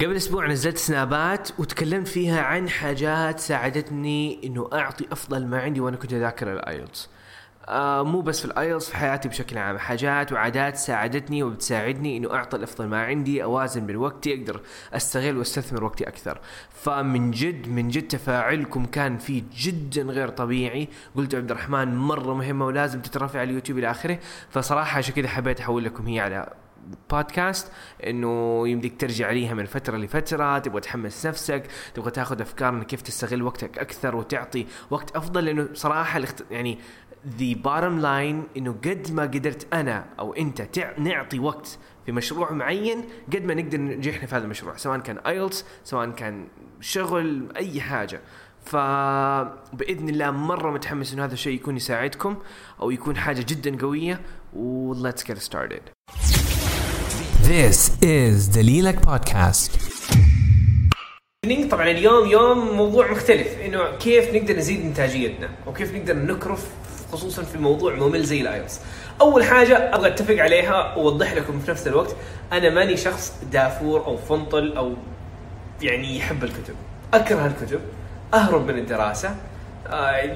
قبل أسبوع نزلت snapات وتكلمت فيها عن حاجات ساعدتني إنه أعطي أفضل ما عندي وأنا كنت أذاكر ال IELTS آه مو بس في ال IELTS في حياتي بشكل عام. حاجات وعادات ساعدتني وبتساعدني إنه أعطي الأفضل ما عندي أوازن بين وقتي أقدر أستغل وأستثمر وقتي أكثر. فمن جد من جد تفاعلكم كان فيه جدا غير طبيعي. قلت عبد الرحمن مرة مهمة ولازم تترفع على اليوتيوب إلى آخره. فصراحة عشان كذا حبيت أحول لكم هي على بودكاست إنه يمديك ترجع ليها من فترة لفترة تبغى تحمس نفسك تبغى تاخذ أفكار إنك كيف تستغل وقتك أكثر وتعطي وقت أفضل لأنه صراحة الاخت... يعني the bottom line إنه قد ما قدرت أنا أو أنت تع... نعطي وقت في مشروع معين قد ما نقدر ننجح في هذا المشروع سواء كان ايلتس سواء كان شغل أي حاجة. فباذن الله مرة متحمس إنه هذا الشيء يكون يساعدكم أو يكون حاجة جدا قوية و let's get started. This is دليلك بودكاست طبعا اليوم يوم موضوع مختلف إنه كيف نقدر نزيد إنتاجيتنا وكيف نقدر نكرف خصوصا في موضوع ممل زي الآيلتس. أول حاجة أبغى أتفق عليها وأوضح لكم في نفس الوقت أنا ماني شخص دافور أو فنطل أو يعني يحب الكتب. أكره الكتب أهرب من الدراسة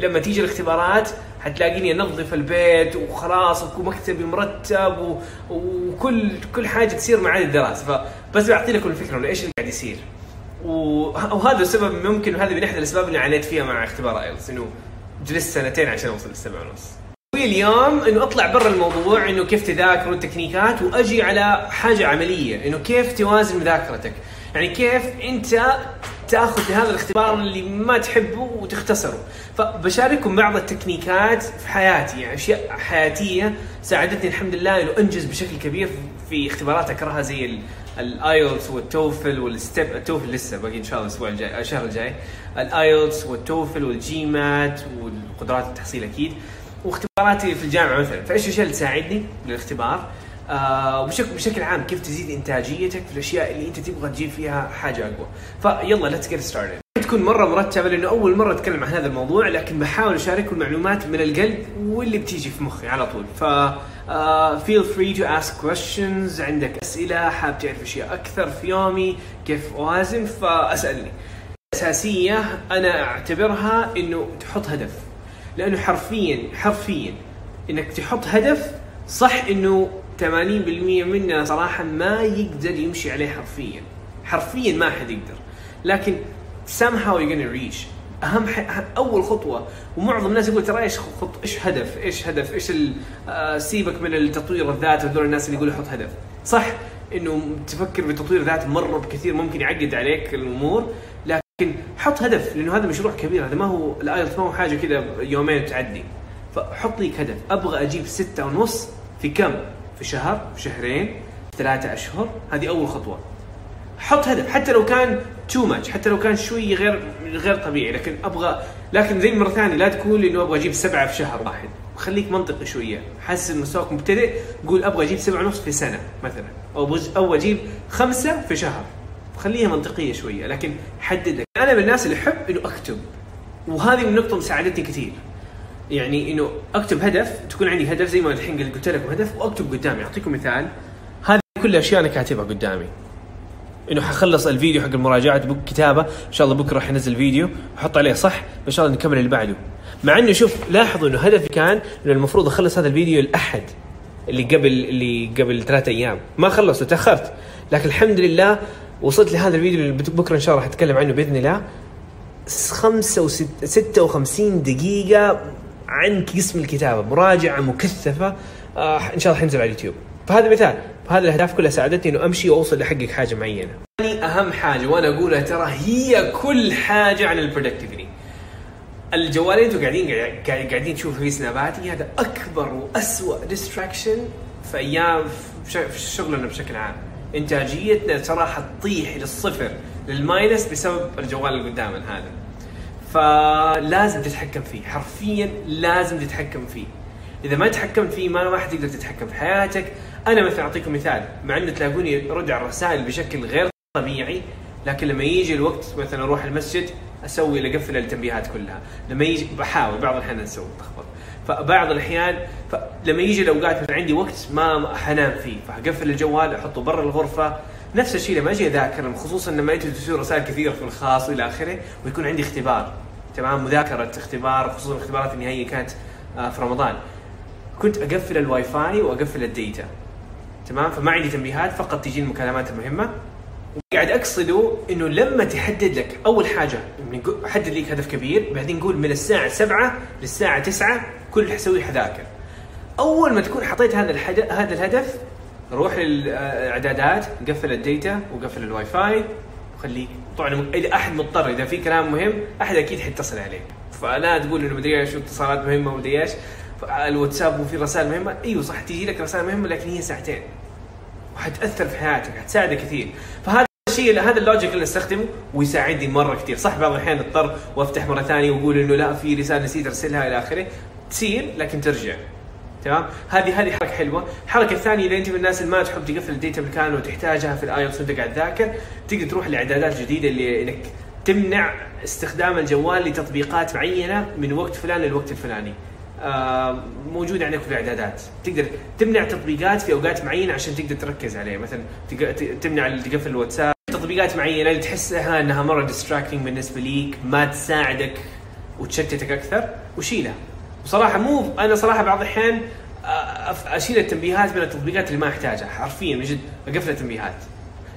لما تيجي الاختبارات حتلاقيني أنظف البيت وخلاص ومكتبي مرتب. وكل كل حاجة تصير عدا الدراسة فبس بعطي لكم الفكرة إيش اللي قاعد يصير. وهذا السبب ممكن وهذا من احد الأسباب اللي عانيت فيها مع اختبار ايلتس إنه جلست سنتين عشان أوصل للسبعة ونص اليوم إنه أطلع برا الموضوع إنه كيف تذاكر والتكنيكات وأجي على حاجة عملية إنه كيف توازن مذاكرتك يعني كيف أنت تأخذ هذا الاختبار اللي ما تحبه وتختصره فبشارككم بعض ال techniqueات في حياتي يعني أشياء حياتية ساعدتني الحمد لله إنه أنجز بشكل كبير في اختبارات أكرهها زي الآيلتس والتوفل والستيب التوفل لسه باقي إن شاء الله الأسبوع الجاي الشهر الجاي. ال IELTS وال TOEFL وال GMAT والقدرات التحصيل أكيد. واختباراتي في الجامعة مثلا. فإيش الأشياء اللي تساعدني للاختبار؟ آه وبشكل بشكل عام كيف تزيد إنتاجيتك في الأشياء اللي أنت تبغى تجيب فيها حاجة أقوى. فيلا let's get started تكون مرة مرتبة لأنه أول مرة أتكلم عن هذا الموضوع لكن بحاول اشارككم المعلومات من القلب واللي بتيجي في مخي على طول. ف feel free to ask questions عندك أسئلة حاب تعرف أشياء أكثر في يومي كيف أوازن؟ فأسألني. أساسية أنا أعتبرها إنه تحط هدف. لأنه حرفيا حرفيا إنك تحط هدف صح إنه 80% مننا صراحة ما يقدر يمشي عليه حرفيا. حرفيا ما حد يقدر. لكن somehow you're gonna reach. أهم ح... أول خطوة ومعظم الناس يقول ترى إيش خط إيش هدف؟ إيش هدف؟ إيش ال... آه سيبك من التطوير الذات هذول الناس اللي يقولوا حط هدف. صح إنه تفكر بتطوير ذات مرة بكثير ممكن يعقد عليك الأمور لكن حط هدف لأنه هذا مشروع كبير هذا ما هو ال IELTS ما هو حاجة كذا يومين تعدي. فحط لك هدف. أبغى أجيب ستة ونص في كم؟ في شهر في شهرين في ثلاثة أشهر. هذه أول خطوة. حط هدف حتى لو كان too much حتى لو كان شوي غير غير طبيعي لكن أبغى لكن زي مرة ثانية لا تقول إنه أبغى أجيب سبعة في شهر واحد. خليك منطقي شوية. حاسس ان مستواك مبتدئ. قول أبغى أجيب سبعة ونص في سنة مثلا أو أو أجيب خمسة في شهر. خليها منطقية شوية لكن حدد أنا من الناس اللي أحب إنه أكتب وهذه من نقطه مساعدتني كثير. يعني إنه أكتب هدف تكون عندي هدف زي ما الحين قلت لكم هدف وأكتب قدامي أعطيكم مثال. هذه كل اشياء أنا كاتبها قدامي. إنه حخلص الفيديو حق المراجعات بك كتابة إن شاء الله بكرة راح انزل فيديو أحط عليه صح إن شاء الله نكمل اللي بعده. مع إنه شوف لاحظوا إنه هدفي كان إنه المفروض أخلص هذا الفيديو الاحد اللي قبل اللي قبل ثلاثة أيام. ما خلصته تأخرت. لكن الحمد لله وصلت لهذا الفيديو اللي بكرة إن شاء الله راح اتكلم عنه بإذن الله. 56 دقيقة عن قسم الكتابة مراجعة مكثفة آه إن شاء الله حينزل على اليوتيوب فهذا مثال هذه الأهداف كلها ساعدتني إنه أمشي وأوصل لحقق حاجة معينة. ثاني أهم حاجة وأنا أقولها ترى هي كل حاجة عن البرودكتيفيتي. الجوال أنتم قاعدين قاعدين تشوفوا فيه snapاتي هذا أكبر واسوء distraction في أيام في شغلنا بشكل عام. إنتاجيتنا ترى حتطيح للصفر لل minus بسبب الجوال اللي قدامنا هذا. فلازم تتحكم فيه. حرفيا لازم تتحكم فيه. إذا ما تحكمت فيه ما راح تقدر تتحكم في حياتك. أنا مثلا أعطيكم مثال. مع إنه تلاقوني ارد على الرسائل بشكل غير طبيعي لكن لما يجي الوقت مثلا أروح المسجد أسوي اقفل التنبيهات كلها. لما يجي بحاول بعض الأحيان أسوي تخبط فبعض الأحيان فلما يجي الأوقات مثلا عندي وقت ما حنام فيه فأقفل الجوال أحطه برا الغرفة. نفس الشيء لما أجي أذاكر خصوصا لما أنتم ترسلوا رسائل كثيرة في الخاص والى آخره ويكون عندي اختبار. تمام مذاكرة اختبار خصوصا الاختبارات النهائية كانت آه، في رمضان. كنت أقفل الواي فاي وأقفل ال data. تمام؟ فما عندي تنبيهات فقط تجيني المكالمات المهمة. قاعد أقصده إنه لما تحدد لك أول حاجة نقول- حدد لك هدف كبير بعدين قول من الساعة 7 للساعة 9 كل حسويه حذاكر. أول ما تكون حطيت هذا الحد... هذا الهدف روح للاعدادات قفل ال data وقفل الواي فاي وخليك طبعا إذا أحد مضطر إذا في كلام مهم أحد أكيد حيتصل عليك فلا تقول إنه مدري إيش اتصالات مهمة ومدري إيش. الواتساب وفي رسائل مهمة. إيوه صح تجي لك رسائل مهمة لكن هي ساعتين. وحتأثر في حياتك حتساعدك كثير. فهذا الشيء هذا ال logic اللي استخدمه ويساعدني مرة كثير. صح بعض الأحيان اضطر وأفتح مرة ثانية وأقول إنه لا في رسالة نسيت أرسلها إلى آخره. تصير لكن ترجع. تمام؟ هذه هذه حركة حلوة. الحركة الثانية إذا أنت من الناس اللي ما تحب تقفل ال data مكان وتحتاجها في ال IELTS وانت قاعد تذاكر تقدر تروح لإعدادات جديدة اللي إنك تمنع استخدام الجوال لتطبيقات معينة من وقت فلان للوقت الفلاني. آه، موجود عندك في الإعدادات. تقدر تمنع تطبيقات في أوقات معينة عشان تقدر تركز عليه مثلا تمنع تقفل الواتساب. تطبيقات معينة اللي تحسها إنها مرة ديستراكتنج بالنسبة ليك ما تساعدك وتشتتك أكثر وشيلها. وصراحه مو أنا صراحة بعض الأحيان أشيل التنبيهات من التطبيقات اللي ما أحتاجها حرفيا من جد أقفل التنبيهات.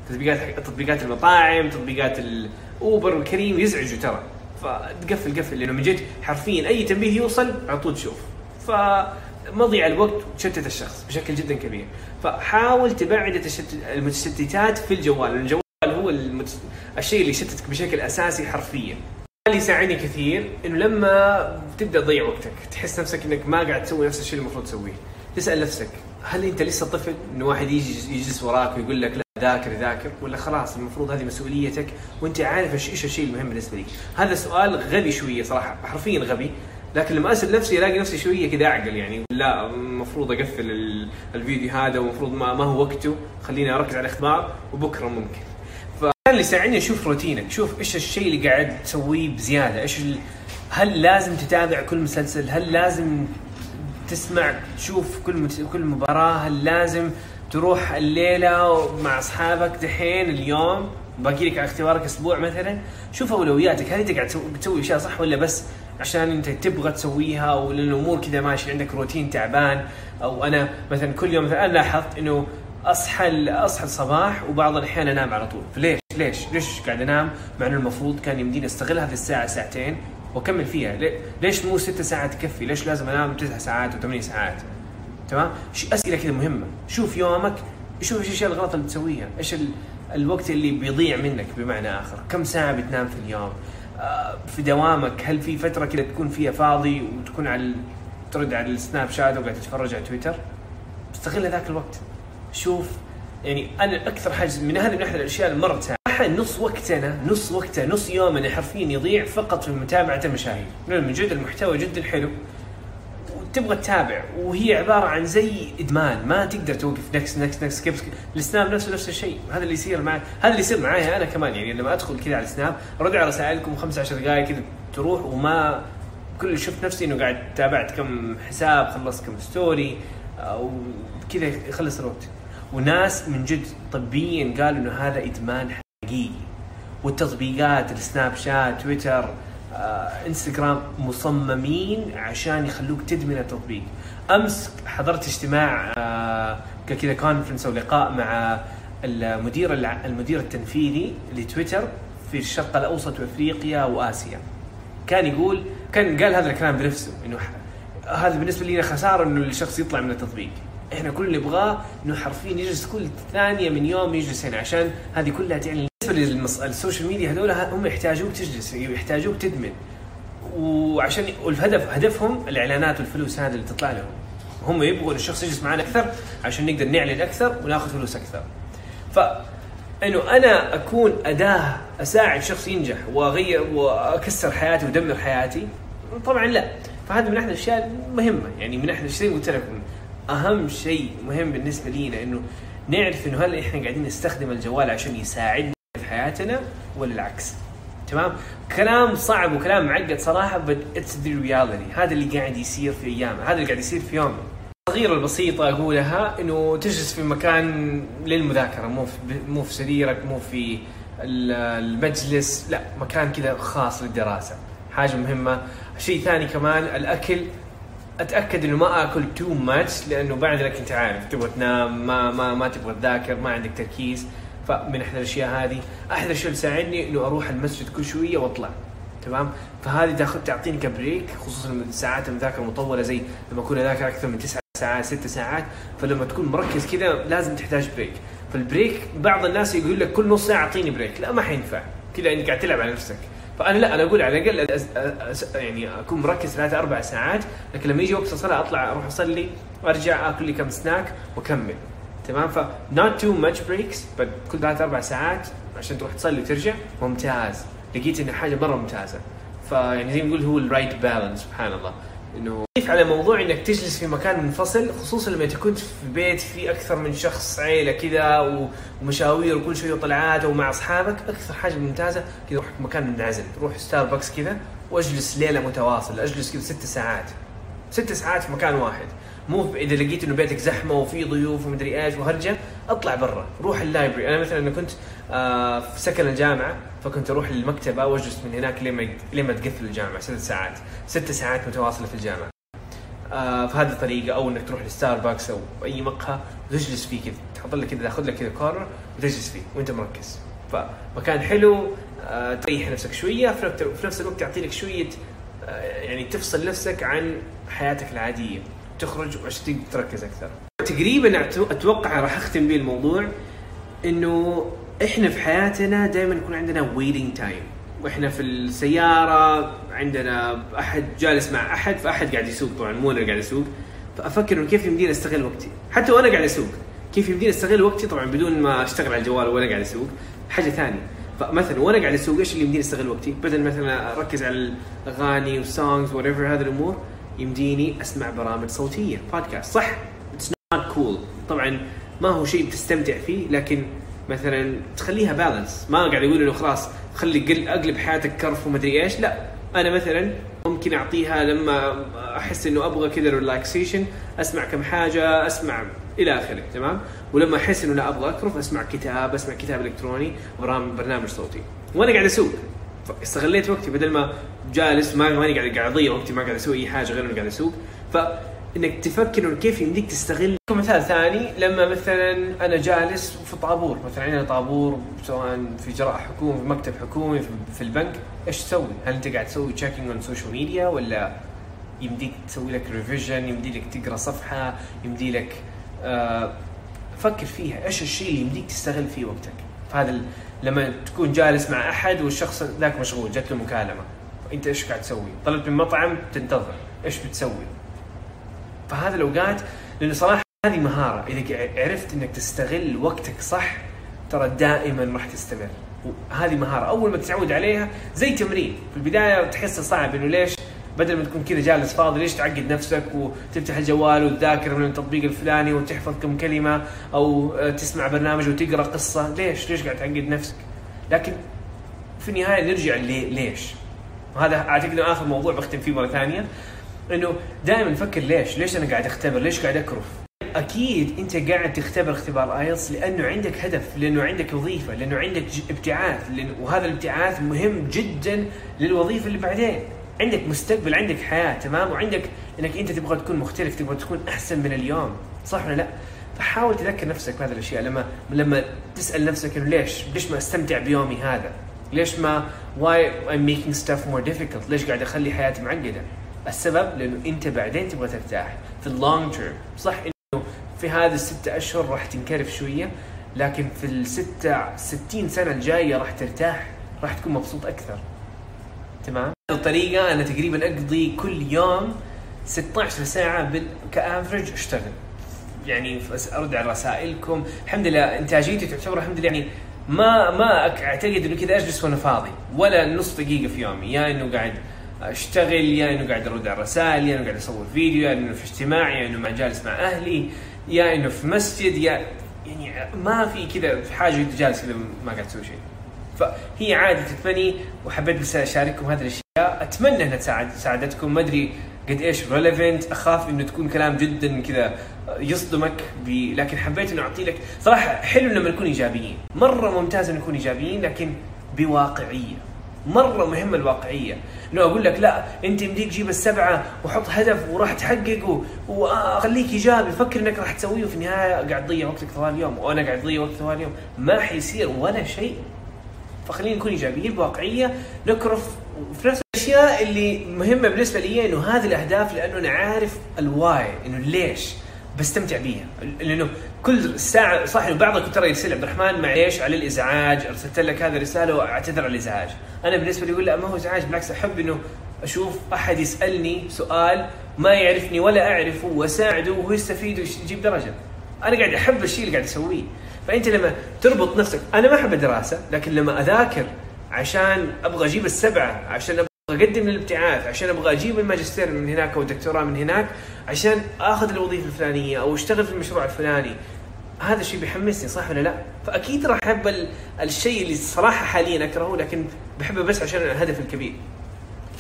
تطبيقات تطبيقات المطاعم تطبيقات الأوبر والكريم يزعجوا ترى. فتقفل قفل لأنه من جد حرفيا أي تنبيه يوصل على طول تشوف. فمضيع الوقت وتشتت الشخص بشكل جدا كبير. فحاول تبعد المتشتتات في الجوال الجوال هو المت... الشيء اللي يشتتك بشكل أساسي حرفيا. اللي يساعدني كثير إنه لما تبدأ تضيع وقتك تحس نفسك إنك ما قاعد تسوي نفس الشيء المفروض تسويه. تسأل نفسك هل أنت لسه طفل؟ إنه واحد يجي يجلس وراك ويقول لك لا ذاكر ذاكر ولا خلاص المفروض هذه مسؤوليتك وأنت عارف إيش الشيء المهم بالنسبة لك. هذا سؤال غبي شوية صراحة حرفيا غبي. لكن لما أسأل نفسي ألاقي نفسي شوية كذا أعقل يعني لا المفروض أقفل ال- الفيديو هذا ومفروض ما, ما هو وقته خليني أركز على الاختبار وبكرة ممكن. اللي يساعدني أشوف روتينك شوف إيش الشيء اللي قاعد تسويه بزيادة إيش ال... هل لازم تتابع كل مسلسل؟ هل لازم تسمع تشوف كل مت... كل مباراة؟ هل لازم تروح الليلة مع أصحابك دحين اليوم؟ باقي لك على اختبارك أسبوع مثلا؟ شوف أولوياتك هل أنت قاعد تسوي أشياء صح ولا بس عشان أنت تبغى تسويها ولا الأمور كذا ماشي عندك روتين تعبان؟ أو أنا مثلا كل يوم مثلا أنا لاحظت إنه أصحى أصحى الصباح وبعض الأحيان أنام على طول. فليش ليش؟ ليش قاعد أنام؟ مع إنه المفروض كان يمديني استغل هذه الساعة ساعتين وأكمل فيها. ليش مو ست ساعات تكفي؟ ليش لازم أنام تسع ساعات وثمانية ساعات؟ تمام؟ أسئلة كذا مهمة. شوف يومك شوف إيش الأشياء الغلط اللي بتسويها إيش ال... الوقت اللي بيضيع منك بمعنى آخر. كم ساعة بتنام في اليوم؟ آه، في دوامك هل في فترة كذا تكون فيها فاضي وتكون على ترد على السناب شات وقاعد تتفرج على تويتر؟ استغل ذاك الوقت. شوف يعني أنا أكثر حاجة من هذه من احد الأشياء اللي تساعد نص وقتنا نص وقتنا نص يومنا حرفيا يضيع فقط في متابعة المشاهير. من جد المحتوى جدا حلو. وتبغى تتابع وهي عبارة عن زي إدمان. ما تقدر توقف. next next next skip السناب نفسه نفس الشيء. هذا اللي يصير معي هذا اللي يصير معي أنا كمان. يعني لما أدخل كذا على السناب أرد على رسائلكم 15 دقائق كذا تروح وما كل شفت نفسي إنه قاعد تابعت كم حساب خلصت كم story أو كذا يخلص الوقت. وناس من جد طبيا قالوا إنه هذا إدمان حقيقي. والتطبيقات السناب شات تويتر آه، إنستغرام مصممين عشان يخلوك تدمن التطبيق. أمس حضرت اجتماع آه، كذا conference أو لقاء مع المدير المدير التنفيذي لتويتر في الشرق الأوسط وأفريقيا وآسيا. كان يقول كان قال هذا الكلام بنفسه إنه هذا بالنسبة لي خسارة إنه الشخص يطلع من التطبيق. إحنا كل اللي نبغاه إنه حرفيا يجلس كل ثانية من يوم يجلس هنا عشان هذه كلها تعني بالنسبة لل social media هذول هم يحتاجوك تجلس يحتاجوك تدمن. وعشان والهدف هدفهم الإعلانات والفلوس هذه اللي تطلع لهم. هم يبغوا الشخص يجلس معنا أكثر عشان نقدر نعلن أكثر وناخذ فلوس أكثر. ف إنه أنا أكون أداة أساعد شخص ينجح وأغير وأكسر حياتي وأدمر حياتي؟ طبعا لا. فهذا من احد الأشياء المهمة. يعني من احد الشيء قلت لكم أهم شيء مهم بالنسبة لينا انه نعرف إنه هل إحنا قاعدين نستخدم الجوال عشان يساعدنا في حياتنا ولا العكس؟ تمام؟ كلام صعب وكلام معقد صراحة but it's the reality. هذا اللي قاعد يصير في أيامنا. هذا اللي قاعد يصير في يومنا. الصغيرة البسيطة أقولها إنه تجلس في مكان للمذاكرة مو في مو في سريرك مو في ال- المجلس لا مكان كذا خاص للدراسة. حاجة مهمة. شيء ثاني كمان الأكل. أتأكد إنه ما آكل تو ماتش لأنه بعد لك أنت عارف تبغى تنام ما ما ما تبغى تذاكر ما عندك تركيز. فمن أحد الأشياء هذه أحد الأشياء اللي تساعدني إنه أروح المسجد كل شوية وأطلع. تمام؟ فهذه تأخذ تعطيني ك break خصوصا ساعات المذاكرة مطوله زي لما أكون أذاكر أكثر من تسع ساعات ست ساعات. فلما تكون مركز كذا لازم تحتاج break فال break بعض الناس يقول لك كل نص ساعة أعطيني break لا ما حينفع. كذا انت قاعد تلعب على نفسك. فأنا لا أنا أقول على الأقل أز- أز- يعني أكون مركز ثلاثة أربع ساعات لكن لما يجي وقت الصلاة أطلع أروح أصلي وأرجع آكل لي كم سناك وأكمل. تمام؟ ف not too much breaks but كل ثلاث أربع ساعات عشان تروح تصلي وترجع ممتاز. لقيت انها حاجة مرة ممتازة. فيعني زي ما نقول هو ال right balance سبحان الله. إنه كيف على موضوع إنك تجلس في مكان منفصل خصوصا لما تكون في بيت في أكثر من شخص عيلة كذا ومشاوير وكل شوية طلعات ومع أصحابك أكثر حاجة ممتازة كذا روح مكان منعزل. روح ستاربكس كذا وأجلس ليلة متواصلة أجلس كذا ست ساعات. ست ساعات في مكان واحد. مو إذا لقيت إنه بيتك زحمة وفي ضيوف ومدري إيش وهرجة اطلع برا روح ال library أنا مثلا أنا كنت آه في سكن الجامعة فكنت أروح للمكتبة وأجلس من هناك لما لما تقفل الجامعة ست ساعات. ست ساعات متواصلة في الجامعة. آه فهذه الطريقة أو إنك تروح لستاربكس أو أي مقهى وتجلس فيه كذا. تحط لك كذا تاخذ لك كذا corner وتجلس فيه وأنت مركز. فمكان حلو آه تريح نفسك شوية في نفس- الوقت يعطي لك شوية آه يعني تفصل نفسك عن حياتك العادية. تخرج وعشان تركز أكثر. تقريبا أتوقع راح أختم به الموضوع إنه إحنا في حياتنا دائما يكون عندنا waiting time وإحنا في السيارة عندنا أحد جالس مع أحد فأحد قاعد يسوق طبعا مو أنا قاعد أسوق. فأفكر إنه كيف يمديني أستغل وقتي؟ حتى وأنا قاعد أسوق. كيف يمديني أستغل وقتي؟ طبعا بدون ما أشتغل على الجوال وأنا قاعد أسوق. حاجة ثانية فمثلا وأنا قاعد أسوق إيش اللي يمديني أستغل وقتي؟ بدل مثلا أركز على الأغاني وال songs وهذه الأمور يمديني أسمع برامج صوتية بودكاست صح it's not cool طبعا ما هو شيء بتستمتع فيه لكن مثلا تخليها balance ما قاعد أقول انه خلاص خلي قل أقلب حياتك كرف ومدري إيش. لا أنا مثلا ممكن أعطيها لما أحس إنه أبغى كذا relaxation أسمع كم حاجة أسمع إلى آخره تمام؟ ولما أحس إنه لا أبغى أكرف أسمع كتاب أسمع كتاب إلكتروني برامج برنامج صوتي. وأنا قاعد أسوق. استغليت وقتي بدل ما جالس ما ماني قاعد قاعد اضيع وقتي ما قاعد أسوي أي حاجة غير إنه قاعد أسوق. فإنك تفكر إنه كيف يمديك تستغل. مثال ثاني لما مثلا أنا جالس في طابور مثلا عندنا طابور سواء في اجراء حكومي في مكتب حكومي في- البنك إيش تسوي؟ هل أنت قاعد تسوي checking on social media ولا يمديك تسوي لك revision يمدي لك تقرأ صفحة يمدي لك آه فكر فيها. إيش الشيء اللي يمديك تستغل فيه وقتك؟ فهذا لما تكون جالس مع أحد والشخص ذاك مشغول جات له مكالمة. أنت إيش قاعد تسوي؟ طلبت من مطعم تنتظر. إيش بتسوي؟ فهذا الأوقات لأنه صراحة هذه مهارة. إذا عرفت إنك تستغل وقتك صح ترى دائما راح تستمر. وهذه مهارة. أول ما تتعود عليها زي تمرين. في البداية تحس صعب إنه ليش؟ بدل ما تكون كذا جالس فاضي ليش تعقد نفسك وتفتح الجوال وتذاكر من التطبيق الفلاني وتحفظ كم كلمة أو آه، تسمع برنامج وتقرأ قصة ليش ليش قاعد تعقد نفسك لكن في النهاية نرجع لي- ليش وهذا أعتقد آخر موضوع بختم فيه مرة ثانية إنه دائما نفكر ليش؟ ليش أنا قاعد أختبر؟ ليش قاعد اكرف؟ أكيد أنت قاعد تختبر اختبار آيلتس لأنه عندك هدف، لأنه عندك وظيفة، لأنه عندك ابتعاث، وهذا الابتعاث مهم جدا للوظيفة اللي بعدين. عندك مستقبل، عندك حياة، تمام؟ وعندك إنك أنت تبغى تكون مختلف، تبغى تكون أحسن من اليوم، صح ولا لا؟ فحاول تذكر نفسك بهذه الأشياء لما لما تسأل نفسك إنه ليش؟ ليش ما أستمتع بيومي هذا؟ ليش ما why I'm making stuff more difficult؟ ليش قاعد أخلي حياتي معقدة؟ السبب لأنه أنت بعدين تبغى ترتاح في اللونج تيرم صح إنه في هذه الستة أشهر راح تنكرف شوية لكن في الستة 60 سنة الجاية راح ترتاح راح تكون مبسوط أكثر تمام الطريقة أنا تقريبا أقضي كل يوم 16 ساعة بال... كافرج أشتغل. يعني أرد على رسائلكم. الحمد لله إنتاجيتي تعتبر الحمد لله يعني ما ما أعتقد إنه كذا أجلس وأنا فاضي. ولا نص دقيقة في يومي. يا إنه قاعد أشتغل يا إنه قاعد أرد على الرسائل يا إنه قاعد أصور فيديو يا إنه في اجتماع يا إنه مع جالس مع أهلي يا إنه في مسجد يا يعني ما في كذا انت جالس كذا ما قاعد تسوي شيء. فهي عادة تتمني وحبيت بس أشارككم هذه الأشياء. أتمنى إنها تساعد ساعدتكم ما أدري قد إيش ريليفنت أخاف إنه تكون كلام جدا كذا يصدمك ب... لكن حبيت إنه اعطي لك صراحة حلو لما نكون إيجابيين. مرة ممتاز ان نكون إيجابيين لكن بواقعية. مرة مهمة الواقعية. إنه أقول لك لا أنت يمديك جيب السبعة وحط هدف وراح تحققه وخليك إيجابي. فكر إنك راح تسويه وفي النهاية. قاعد تضيع وقتك طوال اليوم. وأنا قاعد أضيع وقت طوال اليوم. ما حيصير ولا شيء. فخلينا نكون إيجابيين بواقعيه نكرف وفي نفس الأشياء اللي مهمة بالنسبة لي إنه هذه الأهداف لأنه أنا عارف الواي إنه ليش بستمتع بيها. لأنه كل ساعة صح إنه بعضكم ترى يرسل عبد الرحمن معليش على الإزعاج أرسلت لك هذا الرسالة واعتذر على الإزعاج. أنا بالنسبة لي أقول لا ما هو إزعاج بالعكس أحب إنه أشوف أحد يسألني سؤال ما يعرفني ولا أعرفه وأساعده وهو يستفيد ويجيب درجة. أنا قاعد أحب الشيء اللي قاعد أسويه. فأنت لما تربط نفسك أنا ما أحب الدراسة لكن لما أذاكر عشان أبغى أجيب السبعة عشان أبغى أقدم للابتعاث عشان أبغى أجيب الماجستير من هناك أو الدكتوراه من هناك عشان آخذ الوظيفة الفلانية أو أشتغل في المشروع الفلاني هذا الشيء بيحمسني صح ولا لا؟ فأكيد راح أحب ال- الشيء اللي صراحة حاليا أكرهه لكن بحبه بس عشان الهدف الكبير.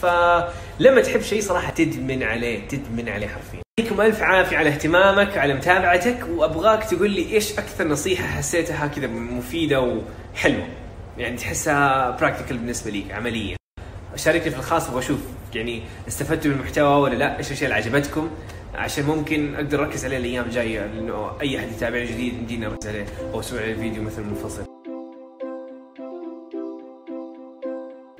فلما تحب شيء صراحة تدمن عليه تدمن عليه حرفيا. يعطيكم ألف عافية على اهتمامك على متابعتك وأبغاك تقول لي إيش أكثر نصيحة حسيتها كذا مفيدة وحلوة. يعني تحسها براكتيكال بالنسبة ليك عملية. شاركني في الخاص أبغى أشوف يعني استفدتوا من المحتوى ولا لا؟ إيش الأشياء اللي عجبتكم؟ عشان ممكن أقدر أركز عليه الأيام الجاية لأنه أي أحد يتابعني جديد يمديني أركز عليه أو أسوي عليه فيديو مثلا منفصل.